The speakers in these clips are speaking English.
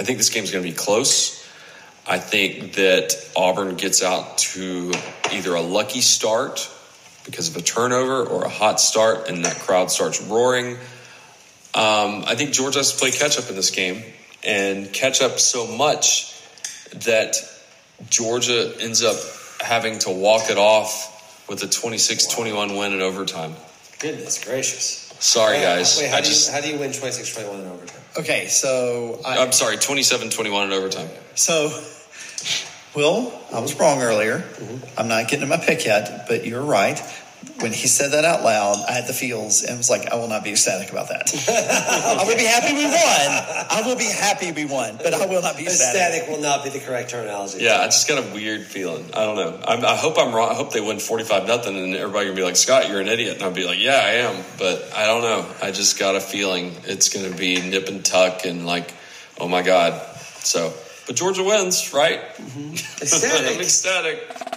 I think this game's going to be close. I think that Auburn gets out to either a lucky start because of a turnover or a hot start and that crowd starts roaring. Um, I think Georgia has to play catch up in this game and catch up so much that Georgia ends up having to walk it off with a 26 21 win in overtime. Goodness gracious. Sorry, uh, guys. Wait, how, I do just, you, how do you win 26 21 in overtime? Okay, so I, I'm sorry, 27 21 in overtime. so Will, I was wrong earlier. Mm-hmm. I'm not getting to my pick yet, but you're right. When he said that out loud, I had the feels and was like, I will not be ecstatic about that. I will be happy we won. I will be happy we won, but I will not be ecstatic. Ecstatic will not be the correct terminology. Yeah, I just got a weird feeling. I don't know. I'm, I hope I'm wrong. I hope they win 45 nothing and everybody gonna be like, Scott, you're an idiot. And I'll be like, yeah, I am. But I don't know. I just got a feeling it's going to be nip and tuck and like, oh my God. So, but Georgia wins, right? Ecstatic. Mm-hmm. I'm ecstatic.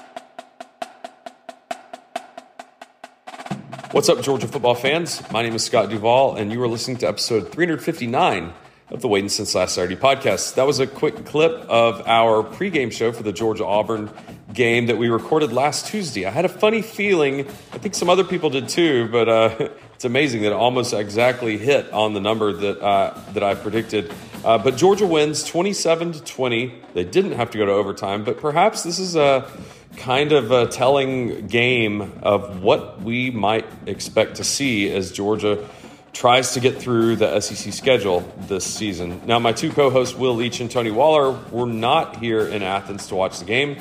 What's up, Georgia football fans? My name is Scott Duvall, and you are listening to episode 359 of the Waiting Since Last Saturday podcast. That was a quick clip of our pregame show for the Georgia Auburn game that we recorded last Tuesday. I had a funny feeling, I think some other people did too, but uh, it's amazing that it almost exactly hit on the number that, uh, that I predicted. Uh, but Georgia wins 27 to 20. They didn't have to go to overtime, but perhaps this is a kind of a telling game of what we might expect to see as Georgia tries to get through the SEC schedule this season. Now, my two co hosts, Will Leach and Tony Waller, were not here in Athens to watch the game.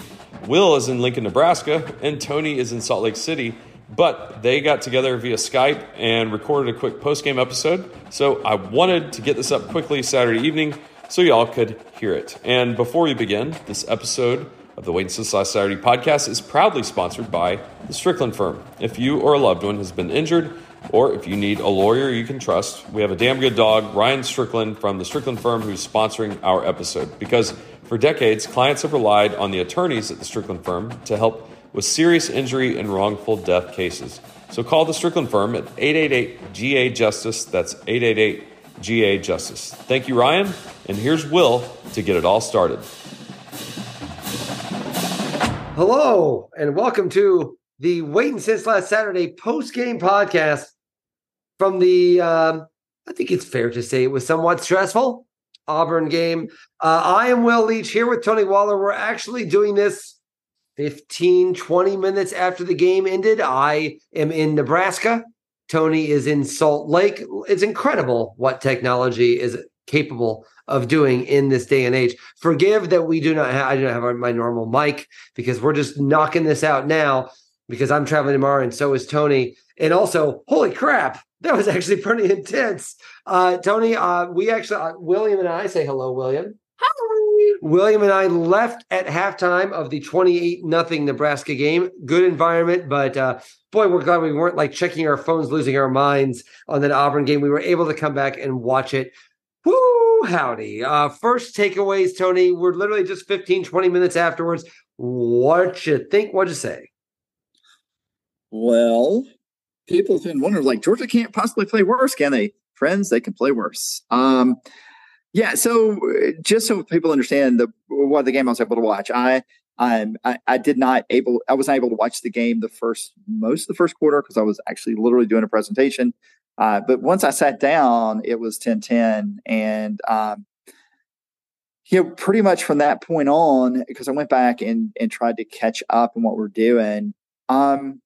Will is in Lincoln, Nebraska, and Tony is in Salt Lake City. But they got together via Skype and recorded a quick post game episode. So I wanted to get this up quickly Saturday evening so y'all could hear it. And before we begin, this episode of the Since Last Saturday podcast is proudly sponsored by the Strickland Firm. If you or a loved one has been injured, or if you need a lawyer you can trust, we have a damn good dog, Ryan Strickland from the Strickland Firm, who's sponsoring our episode. Because for decades, clients have relied on the attorneys at the Strickland Firm to help with serious injury and wrongful death cases. So call the Strickland Firm at 888 GA Justice. That's 888 GA Justice. Thank you, Ryan. And here's Will to get it all started. Hello, and welcome to the Waiting Since Last Saturday post game podcast from the, um, I think it's fair to say it was somewhat stressful Auburn game. Uh, I am Will Leach here with Tony Waller. We're actually doing this 15, 20 minutes after the game ended. I am in Nebraska. Tony is in Salt Lake. It's incredible what technology is capable of doing in this day and age. Forgive that we do not have I do not have my normal mic because we're just knocking this out now because I'm traveling tomorrow and so is Tony. And also, holy crap, that was actually pretty intense. Uh, Tony, uh, we actually uh, William and I say hello, William. Hi. William and I left at halftime of the 28 nothing Nebraska game. Good environment, but uh, boy, we're glad we weren't like checking our phones, losing our minds on that Auburn game. We were able to come back and watch it. Woo, howdy. Uh, first takeaways, Tony. We're literally just 15, 20 minutes afterwards. What you think? What'd you say? Well, people have been wondering, like Georgia can't possibly play worse, can they? Friends, they can play worse. Um, yeah. So uh, just so people understand the what the game I was able to watch, I I, I did not able I was not able to watch the game the first most of the first quarter because I was actually literally doing a presentation. Uh, but once I sat down, it was 10-10. and um, you know, pretty much from that point on, because I went back and and tried to catch up on what we're doing. Um,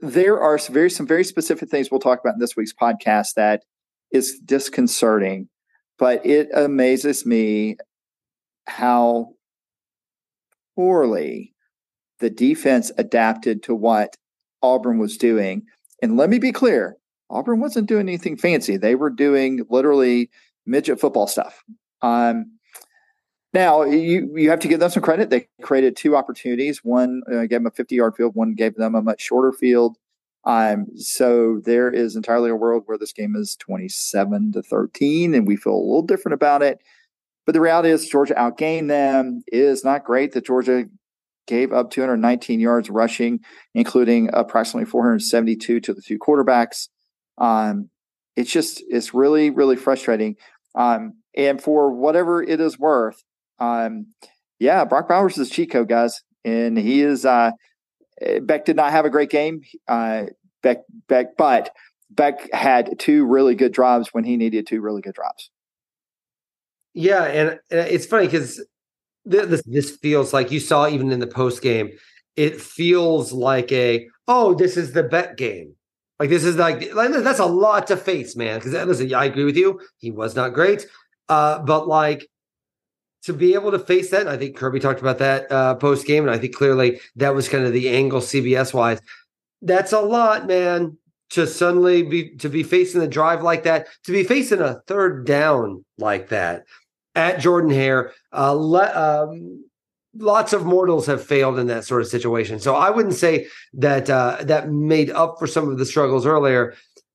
there are some very some very specific things we'll talk about in this week's podcast that is disconcerting, but it amazes me how poorly the defense adapted to what Auburn was doing. And let me be clear, Auburn wasn't doing anything fancy. They were doing literally midget football stuff. Um, now you you have to give them some credit. They created two opportunities. One uh, gave them a 50 yard field. One gave them a much shorter field. Um, so there is entirely a world where this game is 27 to 13, and we feel a little different about it. But the reality is, Georgia outgained them. It is not great that Georgia gave up 219 yards rushing, including approximately 472 to the two quarterbacks. Um, it's just it's really really frustrating. Um, and for whatever it is worth, um, yeah, Brock Bowers is code, guys, and he is. Uh, Beck did not have a great game. Uh, Beck, Beck, but Beck had two really good drives when he needed two really good drives. Yeah, and, and it's funny because this this feels like you saw even in the post game. It feels like a oh, this is the Beck game. Like this is like like that's a lot to face, man. Because listen, I agree with you. He was not great, uh, but like to be able to face that, I think Kirby talked about that uh, post game, and I think clearly that was kind of the angle CBS wise. That's a lot, man. To suddenly be to be facing a drive like that, to be facing a third down like that at Jordan Hare, uh, le- um, lots of mortals have failed in that sort of situation. So I wouldn't say that uh, that made up for some of the struggles earlier.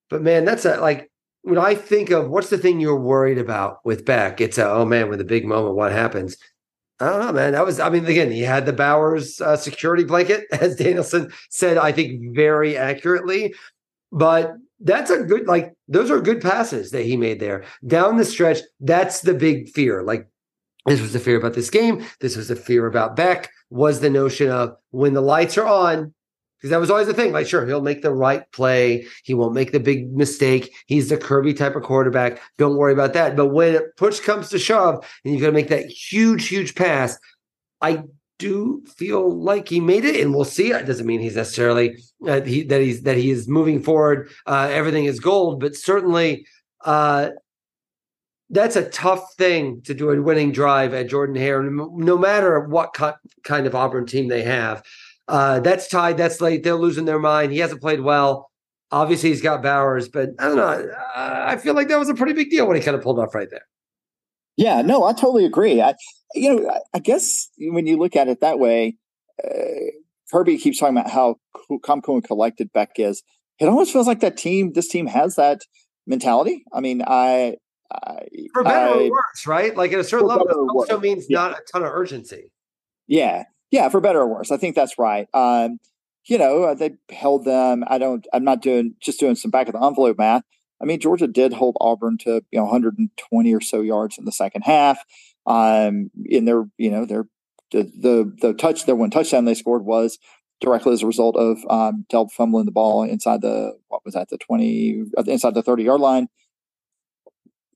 But man, that's a like when I think of what's the thing you're worried about with Beck, it's a oh man, with a big moment, what happens? I don't know, man. That was, I mean, again, he had the Bowers uh, security blanket, as Danielson said, I think very accurately. But that's a good, like, those are good passes that he made there down the stretch. That's the big fear. Like, this was the fear about this game. This was the fear about Beck. Was the notion of when the lights are on, because that was always the thing. Like, sure, he'll make the right play. He won't make the big mistake. He's the Kirby type of quarterback. Don't worry about that. But when push comes to shove and you got to make that huge, huge pass, I do feel like he made it, and we'll see. It doesn't mean he's necessarily uh, he, that he's that he is moving forward. Uh, everything is gold, but certainly uh, that's a tough thing to do a winning drive at Jordan Hare, no matter what kind of Auburn team they have. Uh, that's tied. That's late. They're losing their mind. He hasn't played well. Obviously, he's got Bowers, but I don't know. I feel like that was a pretty big deal when he kind of pulled off right there. Yeah, no, I totally agree. I, you know, I guess when you look at it that way, uh, Kirby keeps talking about how calm, cool, and collected Beck is. It almost feels like that team, this team has that mentality. I mean, I, I for better I, or worse, right? Like at a certain level, it also means yeah. not a ton of urgency. Yeah, yeah, for better or worse. I think that's right. Um, you know, uh, they held them. I don't. I'm not doing just doing some back of the envelope math. I mean, Georgia did hold Auburn to you know 120 or so yards in the second half. Um, in their you know their the the, the touch their one touchdown they scored was directly as a result of um, Delp fumbling the ball inside the what was that the 20 uh, inside the 30 yard line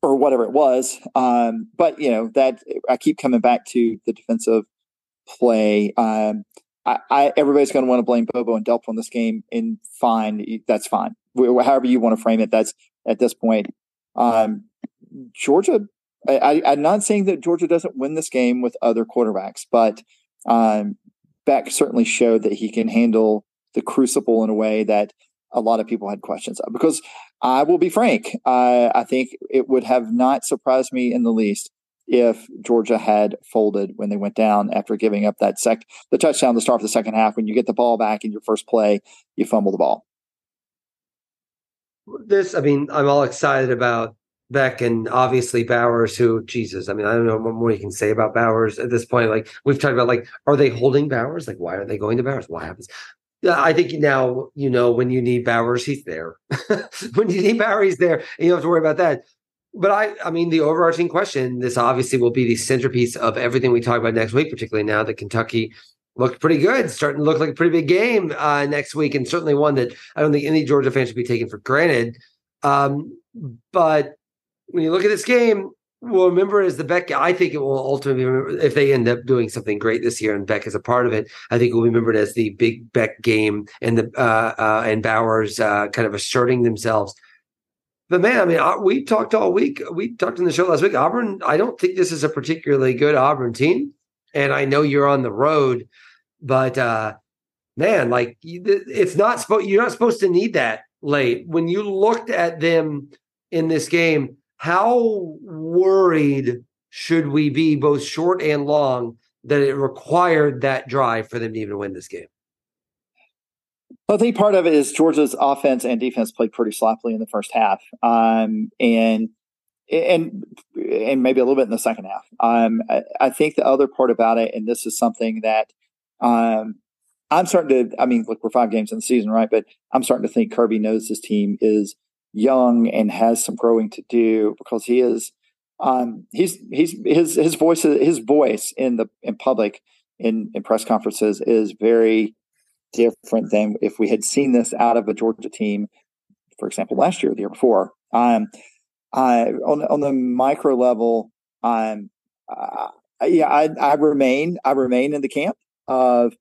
or whatever it was. Um, but you know that I keep coming back to the defensive play. Um, I, I, everybody's going to want to blame Bobo and Delp on this game, and fine, that's fine. However you want to frame it, that's at this point. Um, Georgia, I, am not saying that Georgia doesn't win this game with other quarterbacks, but um, Beck certainly showed that he can handle the crucible in a way that a lot of people had questions of. Because I will be frank, I think it would have not surprised me in the least if Georgia had folded when they went down after giving up that sec the touchdown to start of the second half. When you get the ball back in your first play, you fumble the ball. This, I mean, I'm all excited about Beck and obviously Bowers, who Jesus, I mean, I don't know what more you can say about Bowers at this point. Like we've talked about, like, are they holding Bowers? Like, why are they going to Bowers? What happens? I think now you know when you need Bowers, he's there. when you need Bowers, he's there, you don't have to worry about that but I, I mean, the overarching question, this obviously will be the centerpiece of everything we talk about next week, particularly now that Kentucky looked pretty good, starting to look like a pretty big game uh, next week, and certainly one that I don't think any Georgia fan should be taken for granted. Um, but when you look at this game, we'll remember as the Beck. I think it will ultimately remember if they end up doing something great this year, and Beck is a part of it. I think we'll be remembered as the big Beck game and the uh, uh, and Bowers uh, kind of asserting themselves but man, I mean, uh, we talked all week. We talked in the show last week. Auburn, I don't think this is a particularly good Auburn team. And I know you're on the road, but uh, man, like it's not supposed. You're not supposed to need that late. When you looked at them in this game, how worried should we be, both short and long, that it required that drive for them to even win this game? I think part of it is Georgia's offense and defense played pretty sloppily in the first half, um, and and and maybe a little bit in the second half. Um, I, I, think the other part about it, and this is something that um, I'm starting to. I mean, look, we're five games in the season, right? But I'm starting to think Kirby knows his team is young and has some growing to do because he is um, he's he's his his voice his voice in the in public in in press conferences is very different than if we had seen this out of a Georgia team, for example, last year, the year before. Um, I on on the micro level, um, uh, yeah, I, I remain I remain in the camp of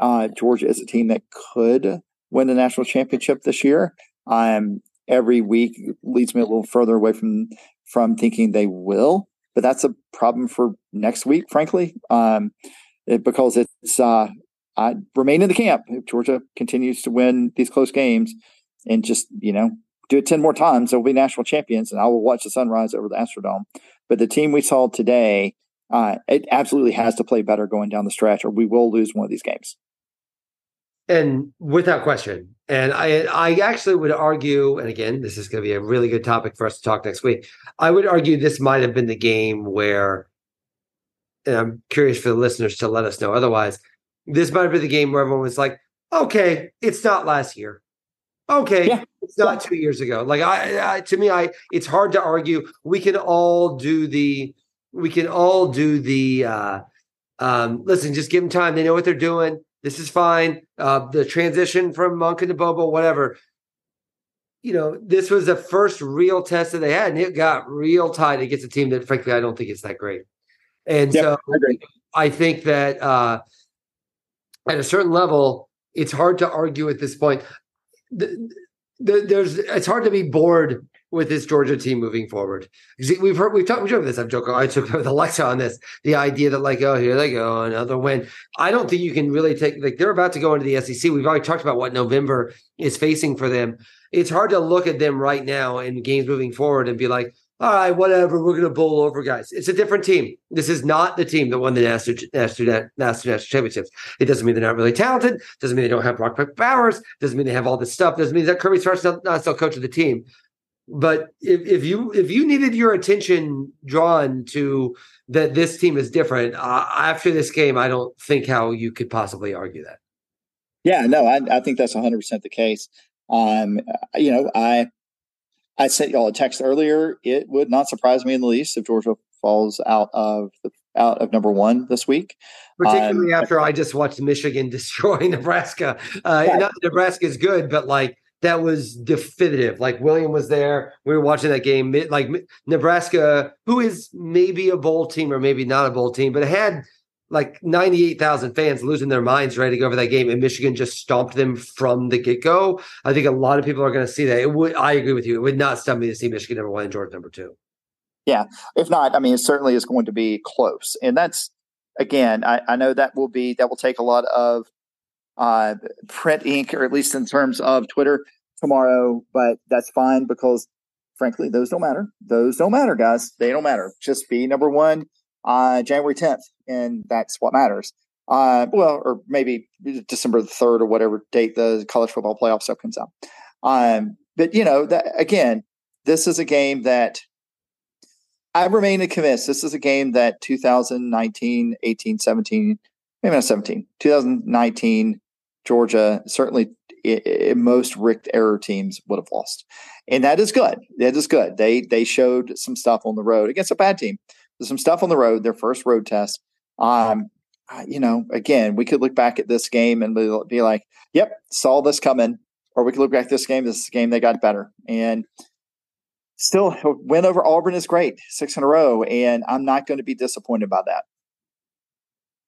uh, Georgia is a team that could win the national championship this year. Um, every week leads me a little further away from from thinking they will, but that's a problem for next week, frankly, um, it, because it's uh, I remain in the camp. If Georgia continues to win these close games and just you know do it ten more times, they'll be national champions, and I will watch the sunrise over the Astrodome. But the team we saw today, uh, it absolutely has to play better going down the stretch, or we will lose one of these games. And without question. And i i actually would argue and again this is going to be a really good topic for us to talk next week. I would argue this might have been the game where and i'm curious for the listeners to let us know otherwise this might have been the game where everyone was like okay it's not last year okay yeah. it's not two years ago like I, I to me i it's hard to argue we can all do the we can all do the uh um listen just give them time they know what they're doing this is fine. Uh, the transition from Monk to Bobo, whatever. You know, this was the first real test that they had, and it got real tight against a team that, frankly, I don't think is that great. And yep, so I, I, think that uh, at a certain level, it's hard to argue at this point. The, the, there's it's hard to be bored with this Georgia team moving forward. We've heard we've talked joked this. I've joked. I took Alexa on this. The idea that like oh here they go another win. I don't think you can really take like they're about to go into the SEC. We've already talked about what November is facing for them. It's hard to look at them right now in games moving forward and be like, all right, whatever, we're going to bowl over guys. It's a different team. This is not the team that won the national, national, national, championships. It doesn't mean they're not really talented. Doesn't mean they don't have Brock Bowers. Doesn't mean they have all this stuff. Doesn't mean that Kirby Smart's not, not still coach of the team. But if, if you if you needed your attention drawn to that this team is different uh, after this game, I don't think how you could possibly argue that. Yeah, no, I, I think that's 100 percent the case. Um, you know, I I sent y'all a text earlier. It would not surprise me in the least if Georgia falls out of the out of number one this week. Particularly um, after I just watched Michigan destroy Nebraska. Uh, right. Nebraska is good, but like that was definitive. Like William was there. We were watching that game. Like Nebraska, who is maybe a bowl team or maybe not a bowl team, but it had like 98,000 fans losing their minds ready to go over that game, and Michigan just stomped them from the get go. I think a lot of people are going to see that. It would, I agree with you. It would not stun me to see Michigan number one and Georgia number two. Yeah. If not, I mean, it certainly is going to be close. And that's, again, I, I know that will be, that will take a lot of uh, print ink, or at least in terms of Twitter tomorrow, but that's fine because frankly, those don't matter. Those don't matter, guys. They don't matter. Just be number one uh, January 10th, and that's what matters. Uh, well, or maybe December the 3rd or whatever date the college football playoff stuff comes out. Um, but, you know, that, again, this is a game that I remain convinced this is a game that 2019, 18, 17, maybe not 17, 2019 Georgia, certainly most Richt error teams would have lost. And that is good. That is good. They they showed some stuff on the road against a bad team. There's some stuff on the road, their first road test. Um, you know, again, we could look back at this game and be, like, yep, saw this coming. Or we could look back at this game, this game they got better. And still win over Auburn is great, six in a row. And I'm not going to be disappointed about that.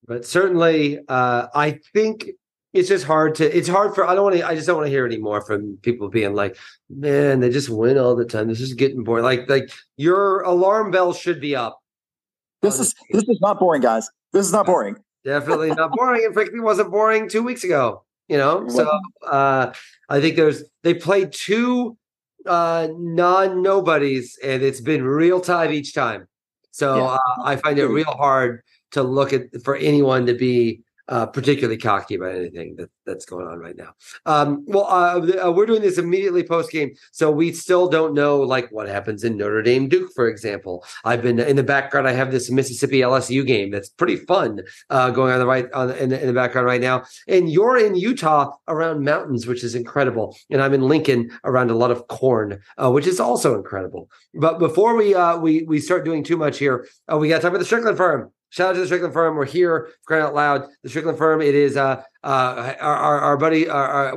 But certainly, uh, I think it's just hard to it's hard for i don't want to i just don't want to hear anymore from people being like man they just win all the time this is getting boring like like your alarm bell should be up this is this is not boring guys. This is not boring. Definitely not boring. And frankly wasn't boring two weeks ago you know? So uh i think there's they played two uh non nobodies and it's been real time each time. So yeah. uh, i find it real hard to look at for anyone to be uh, particularly cocky about anything that, that's going on right now. Um, well, uh, uh, we're doing this immediately post game, so we still don't know like what happens in Notre Dame Duke, for example. I've been in the background. I have this Mississippi LSU game that's pretty fun uh, going on the right on the, in, the, in the background right now, and you're in Utah around mountains, which is incredible, and I'm in Lincoln around a lot of corn, uh, which is also incredible. But before we uh, we we start doing too much here, uh, we got to talk about the Strickland firm. Shout out to the Strickland firm. We're here crying out loud. The Strickland firm. It is uh, uh, our, our, our buddy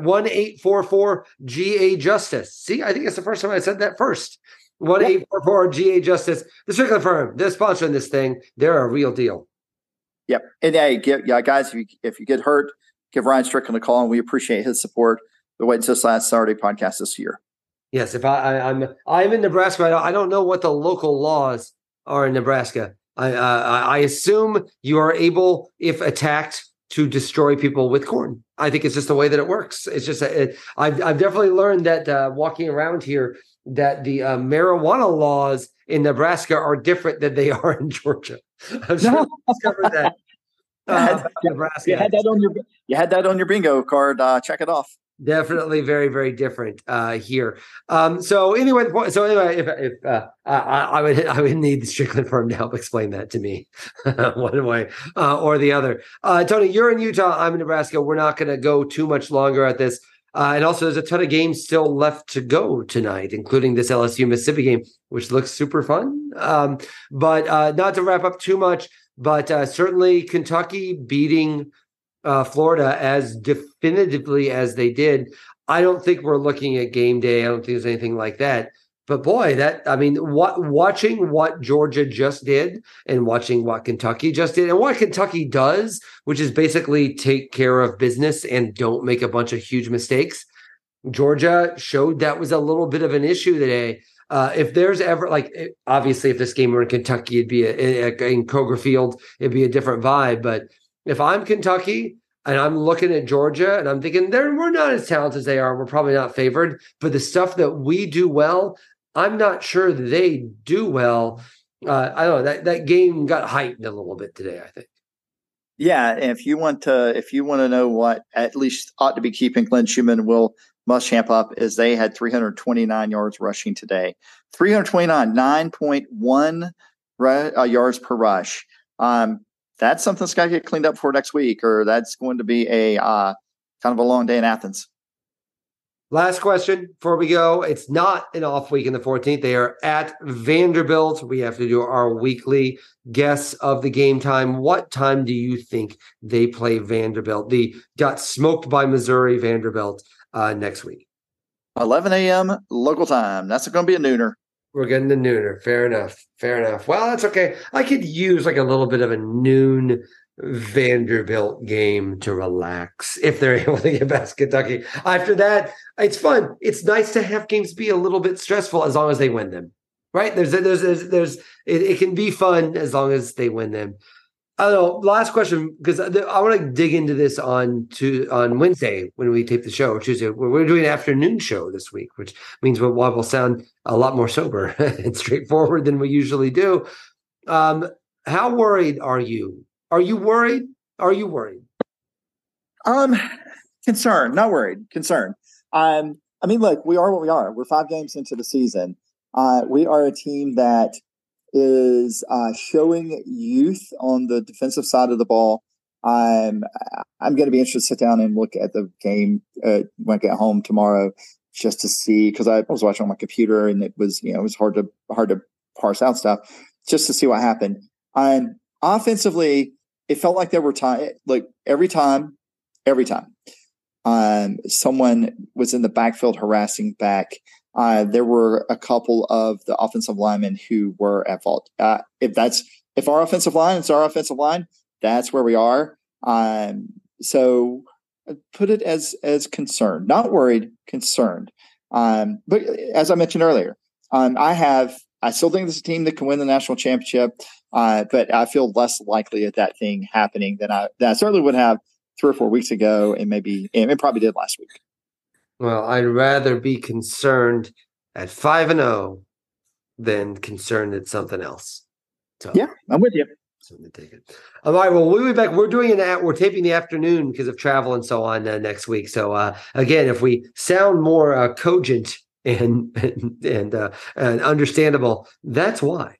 one eight four four GA Justice. See, I think it's the first time I said that first. One eight four four GA Justice. The Strickland firm. They're sponsoring this thing. They're a real deal. Yep. And hey, yeah, guys, if you, if you get hurt, give Ryan Strickland a call, and we appreciate his support. The Wait Until Last Saturday podcast this year. Yes, if I, I am I'm, I'm in Nebraska, I don't know what the local laws are in Nebraska. I uh, I assume you are able, if attacked, to destroy people with corn. I think it's just the way that it works. It's just it, I've I've definitely learned that uh, walking around here that the uh, marijuana laws in Nebraska are different than they are in Georgia. I've sure discovered that. Uh, Nebraska. You had that on your you had that on your bingo card. Uh, check it off definitely very very different uh here. Um so anyway so anyway if if uh, I, I would i would need the strickland firm to help explain that to me one way uh, or the other. Uh tony you're in utah i'm in nebraska. We're not going to go too much longer at this. Uh, and also, there's a ton of games still left to go tonight, including this LSU Mississippi game, which looks super fun. Um, but uh, not to wrap up too much, but uh, certainly Kentucky beating uh, Florida as definitively as they did. I don't think we're looking at game day. I don't think there's anything like that. But boy, that I mean, what watching what Georgia just did and watching what Kentucky just did and what Kentucky does, which is basically take care of business and don't make a bunch of huge mistakes. Georgia showed that was a little bit of an issue today. Uh, if there's ever like obviously if this game were in Kentucky, it'd be a, in Kroger Field, it'd be a different vibe. But if I'm Kentucky and I'm looking at Georgia and I'm thinking they're we're not as talented as they are, we're probably not favored. But the stuff that we do well, I'm not sure they do well. Uh, I don't know that that game got heightened a little bit today. I think. Yeah, and if you want to, if you want to know what at least ought to be keeping Glenn Schumann will Muschamp up is they had 329 yards rushing today, 329, 9.1 uh, yards per rush. Um, that's something that's got to get cleaned up for next week, or that's going to be a uh, kind of a long day in Athens. Last question before we go. It's not an off week in the 14th. They are at Vanderbilt. We have to do our weekly guess of the game time. What time do you think they play Vanderbilt? The got smoked by Missouri Vanderbilt uh, next week. 11 a.m. local time. That's going to be a nooner. We're getting the nooner. Fair enough. Fair enough. Well, that's okay. I could use like a little bit of a noon Vanderbilt game to relax if they're able to get past Kentucky. After that, it's fun. It's nice to have games be a little bit stressful as long as they win them. Right? There's there's there's, there's it, it can be fun as long as they win them. I don't know. Last question because I want to dig into this on to on Wednesday when we tape the show or Tuesday. We're doing an afternoon show this week, which means we'll, we'll sound a lot more sober and straightforward than we usually do. Um, how worried are you? Are you worried? Are you worried? Um, concerned, not worried, concerned. Um, I mean, look, we are what we are. We're five games into the season. Uh, we are a team that is uh, showing youth on the defensive side of the ball. I'm I'm going to be interested to sit down and look at the game uh, when I get home tomorrow, just to see because I was watching on my computer and it was you know it was hard to hard to parse out stuff just to see what happened. Um, offensively, it felt like there were time like every time, every time, um, someone was in the backfield harassing Beck. Uh, there were a couple of the offensive linemen who were at fault. Uh, if that's if our offensive line, it's our offensive line. That's where we are. Um, so uh, put it as as concerned, not worried, concerned. Um, but as I mentioned earlier, um, I have I still think this is a team that can win the national championship, uh, but I feel less likely of that thing happening than I than I certainly would have three or four weeks ago, and maybe and it probably did last week. Well, I'd rather be concerned at five and zero oh than concerned at something else. So, yeah, I'm with you. Certainly take it. All right. Well, we'll be back. We're doing an at. We're taping the afternoon because of travel and so on uh, next week. So uh, again, if we sound more uh, cogent and and and, uh, and understandable, that's why.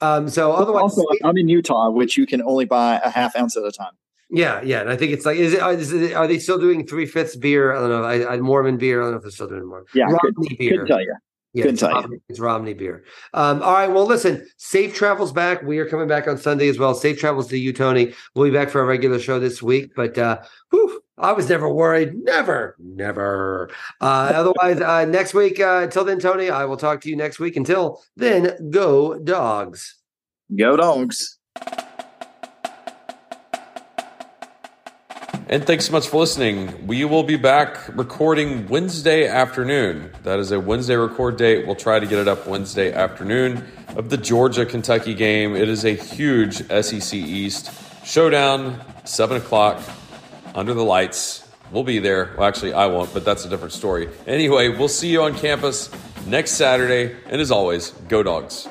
Um, so otherwise, Also, I'm in Utah, which you can only buy a half ounce at a time. Yeah, yeah. And I think it's like, is it, uh, it are they still doing three fifths beer? I don't know. I, I Mormon beer. I don't know if they're still doing Mormon. Yeah, could- Romney beer. Couldn't tell you. Yeah, it's. Romney, it's Romney beer. Um, all right. Well, listen, safe travels back. We are coming back on Sunday as well. Safe travels to you, Tony. We'll be back for a regular show this week. But uh, whew, I was never worried. Never, never. Uh, otherwise, uh, next week, uh, until then, Tony, I will talk to you next week. Until then, go dogs. Go dogs. And thanks so much for listening. We will be back recording Wednesday afternoon. That is a Wednesday record date. We'll try to get it up Wednesday afternoon of the Georgia Kentucky game. It is a huge SEC East showdown, 7 o'clock under the lights. We'll be there. Well, actually, I won't, but that's a different story. Anyway, we'll see you on campus next Saturday. And as always, go dogs.